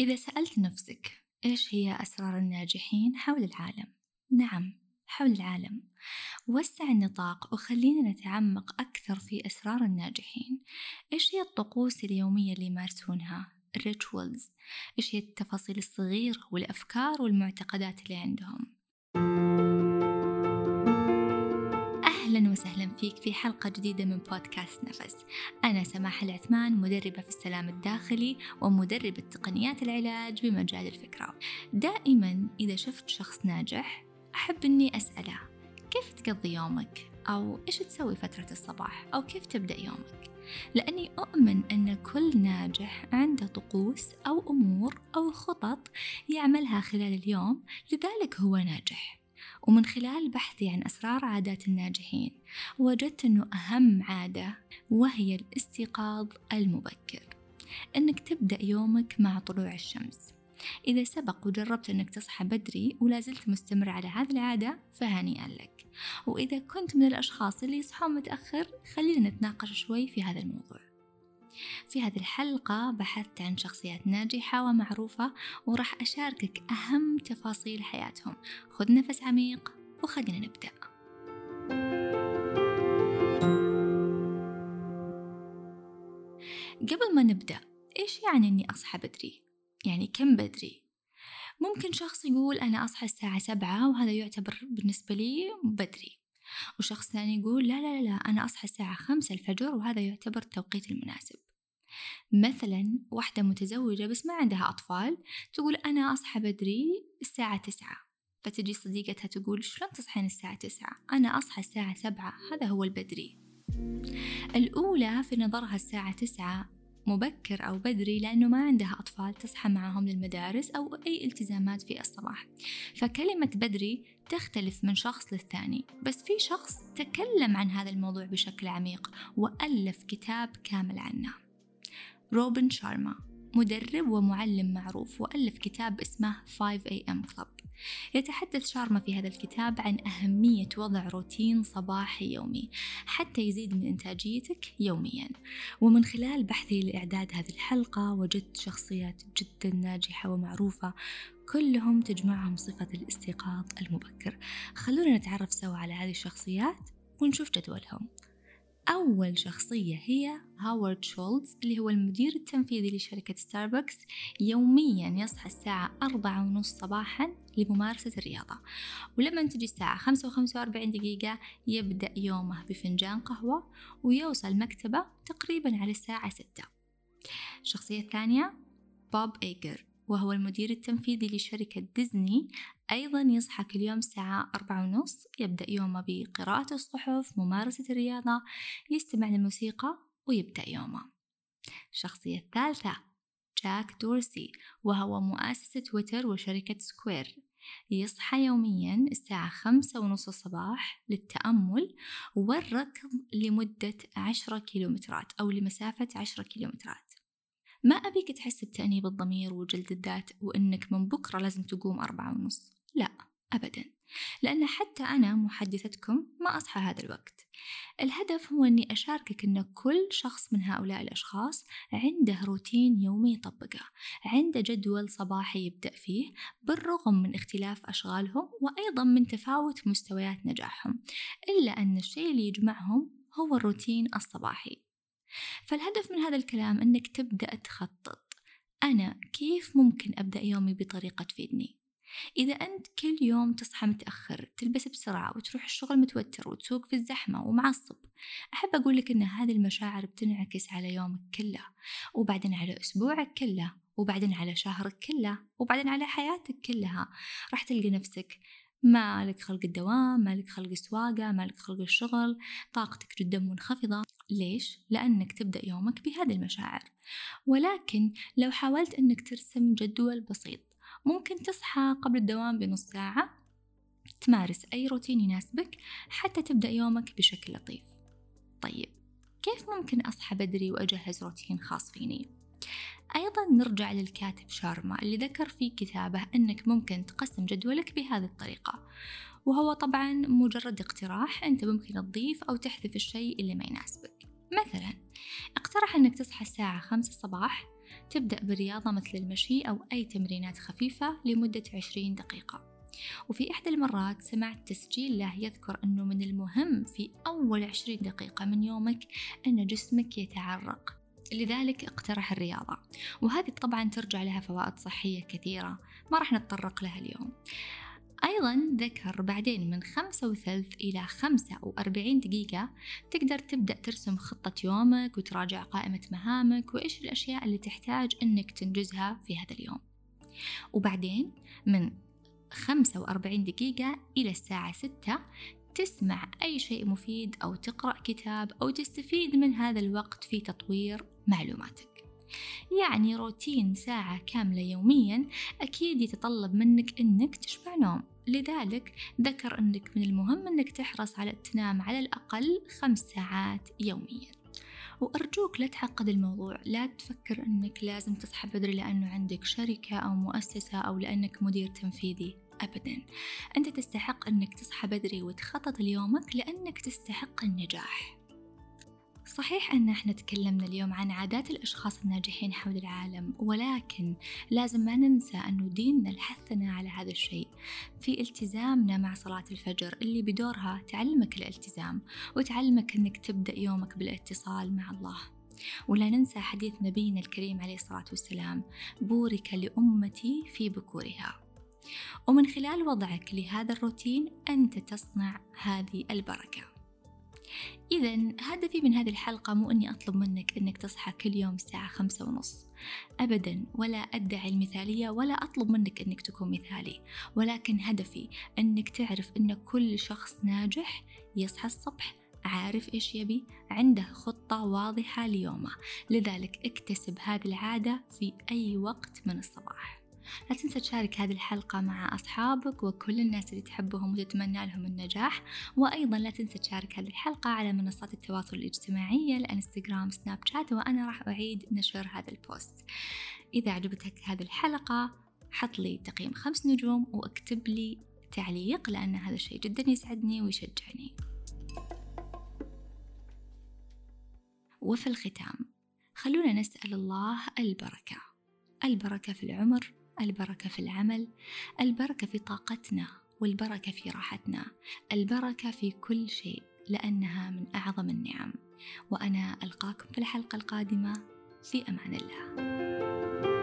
إذا سألت نفسك إيش هي أسرار الناجحين حول العالم؟ نعم حول العالم وسع النطاق وخلينا نتعمق أكثر في أسرار الناجحين إيش هي الطقوس اليومية اللي يمارسونها؟ الريتشولز إيش هي التفاصيل الصغيرة والأفكار والمعتقدات اللي عندهم أهلا وسهلا فيك في حلقة جديدة من بودكاست نفس أنا سماح العثمان مدربة في السلام الداخلي ومدربة تقنيات العلاج بمجال الفكرة دائما إذا شفت شخص ناجح أحب أني أسأله كيف تقضي يومك؟ أو إيش تسوي فترة الصباح؟ أو كيف تبدأ يومك؟ لأني أؤمن أن كل ناجح عنده طقوس أو أمور أو خطط يعملها خلال اليوم لذلك هو ناجح ومن خلال بحثي عن أسرار عادات الناجحين وجدت أنه أهم عادة وهي الاستيقاظ المبكر أنك تبدأ يومك مع طلوع الشمس. إذا سبق وجربت أنك تصحى بدري ولا زلت مستمر على هذه العادة فهنيئا لك. وإذا كنت من الأشخاص اللي يصحون متأخر خلينا نتناقش شوي في هذا الموضوع. في هذه الحلقة بحثت عن شخصيات ناجحة ومعروفة وراح أشاركك أهم تفاصيل حياتهم خذ نفس عميق وخلينا نبدأ قبل ما نبدأ إيش يعني أني أصحى بدري؟ يعني كم بدري؟ ممكن شخص يقول أنا أصحى الساعة سبعة وهذا يعتبر بالنسبة لي بدري وشخص ثاني يقول لا لا لا أنا أصحى الساعة خمسة الفجر وهذا يعتبر التوقيت المناسب مثلا واحدة متزوجة بس ما عندها أطفال تقول أنا أصحى بدري الساعة تسعة. فتجي صديقتها تقول شلون تصحين الساعة تسعة؟ أنا أصحى الساعة سبعة هذا هو البدري. الأولى في نظرها الساعة تسعة مبكر أو بدري لأنه ما عندها أطفال تصحى معهم للمدارس أو أي التزامات في الصباح. فكلمة بدري تختلف من شخص للثاني بس في شخص تكلم عن هذا الموضوع بشكل عميق وألف كتاب كامل عنه. روبن شارما مدرب ومعلم معروف وألف كتاب اسمه 5 AM Club يتحدث شارما في هذا الكتاب عن أهمية وضع روتين صباحي يومي حتى يزيد من إنتاجيتك يوميا. ومن خلال بحثي لإعداد هذه الحلقة وجدت شخصيات جدا ناجحة ومعروفة كلهم تجمعهم صفة الاستيقاظ المبكر. خلونا نتعرف سوا على هذه الشخصيات ونشوف جدولهم. أول شخصية هي هاورد شولتز اللي هو المدير التنفيذي لشركة ستاربكس يوميا يصحى الساعة أربعة ونص صباحا لممارسة الرياضة. ولما تجي الساعة خمسة وخمسة وأربعين دقيقة يبدأ يومه بفنجان قهوة ويوصل مكتبه تقريبا على الساعة ستة. الشخصية الثانية بوب إيجر. وهو المدير التنفيذي لشركة ديزني أيضا يصحى كل يوم الساعة أربعة ونص يبدأ يومه بقراءة الصحف ممارسة الرياضة يستمع للموسيقى ويبدأ يومه. الشخصية الثالثة جاك دورسي وهو مؤسس تويتر وشركة سكوير. يصحى يوميا الساعة خمسة ونص الصباح للتأمل والركض لمدة عشرة كيلومترات أو لمسافة عشرة كيلومترات. ما أبيك تحس بتأنيب الضمير وجلد الذات وإنك من بكرة لازم تقوم أربعة ونص. لا أبدا. لأن حتى أنا محدثتكم ما أصحى هذا الوقت. الهدف هو أني أشاركك أن كل شخص من هؤلاء الأشخاص عنده روتين يومي يطبقه عنده جدول صباحي يبدأ فيه بالرغم من اختلاف أشغالهم وأيضا من تفاوت مستويات نجاحهم إلا أن الشيء اللي يجمعهم هو الروتين الصباحي. فالهدف من هذا الكلام أنك تبدأ تخطط. أنا كيف ممكن أبدأ يومي بطريقة تفيدني؟ إذا أنت كل يوم تصحى متأخر تلبس بسرعة وتروح الشغل متوتر وتسوق في الزحمة ومعصب أحب أقول لك أن هذه المشاعر بتنعكس على يومك كله وبعدين على أسبوعك كله وبعدين على شهرك كله وبعدين على حياتك كلها. راح تلقى نفسك مالك خلق الدوام مالك خلق السواقة مالك خلق الشغل طاقتك جدا منخفضة ليش؟ لأنك تبدأ يومك بهذه المشاعر ولكن لو حاولت أنك ترسم جدول بسيط ممكن تصحى قبل الدوام بنص ساعة تمارس أي روتين يناسبك حتى تبدأ يومك بشكل لطيف طيب كيف ممكن أصحى بدري وأجهز روتين خاص فيني؟ أيضا نرجع للكاتب شارما اللي ذكر في كتابه أنك ممكن تقسم جدولك بهذه الطريقة وهو طبعا مجرد اقتراح أنت ممكن تضيف أو تحذف الشيء اللي ما يناسبك. مثلا اقترح أنك تصحى الساعة خمسة الصباح تبدأ بالرياضة مثل المشي أو أي تمرينات خفيفة لمدة 20 دقيقة. وفي إحدى المرات سمعت تسجيل له يذكر أنه من المهم في أول عشرين دقيقة من يومك أن جسمك يتعرق. لذلك اقترح الرياضة. وهذه طبعا ترجع لها فوائد صحية كثيرة ما راح نتطرق لها اليوم. أيضا ذكر بعدين من خمسة وثلث إلى خمسة وأربعين دقيقة تقدر تبدأ ترسم خطة يومك وتراجع قائمة مهامك وإيش الأشياء اللي تحتاج أنك تنجزها في هذا اليوم. وبعدين من خمسة وأربعين دقيقة إلى الساعة ستة تسمع أي شيء مفيد أو تقرأ كتاب أو تستفيد من هذا الوقت في تطوير معلوماتك. يعني روتين ساعة كاملة يوميا أكيد يتطلب منك أنك تشبع نوم. لذلك ذكر أنك من المهم أنك تحرص على تنام على الأقل خمس ساعات يوميا. وأرجوك لا تعقد الموضوع. لا تفكر أنك لازم تصحى بدري لأنه عندك شركة أو مؤسسة أو لأنك مدير تنفيذي. أبدا. أنت تستحق أنك تصحى بدري وتخطط ليومك لأنك تستحق النجاح. صحيح أن إحنا تكلمنا اليوم عن عادات الأشخاص الناجحين حول العالم ولكن لازم ما ننسى أنه ديننا الحثنا على هذا الشيء. في التزامنا مع صلاة الفجر اللي بدورها تعلمك الالتزام وتعلمك أنك تبدأ يومك بالاتصال مع الله. ولا ننسى حديث نبينا الكريم عليه الصلاة والسلام بورك لأمتي في بكورها. ومن خلال وضعك لهذا الروتين أنت تصنع هذه البركة. إذا هدفي من هذه الحلقة مو أني أطلب منك أنك تصحى كل يوم الساعة خمسة ونص. أبدا ولا أدعي المثالية ولا أطلب منك أنك تكون مثالي. ولكن هدفي أنك تعرف أن كل شخص ناجح يصحى الصبح عارف إيش يبي عنده خطة واضحة ليومه. لذلك اكتسب هذه العادة في أي وقت من الصباح. لا تنسى تشارك هذه الحلقة مع أصحابك وكل الناس اللي تحبهم وتتمنى لهم النجاح. وأيضا لا تنسى تشارك هذه الحلقة على منصات التواصل الاجتماعي الإنستغرام سناب شات وأنا راح أعيد نشر هذا البوست. إذا عجبتك هذه الحلقة حط لي تقييم خمس نجوم واكتب لي تعليق لأن هذا الشيء جدا يسعدني ويشجعني. وفي الختام خلونا نسأل الله البركة. البركة في العمر البركة في العمل البركة في طاقتنا والبركة في راحتنا البركة في كل شيء لأنها من أعظم النعم. وأنا ألقاكم في الحلقة القادمة في أمان الله.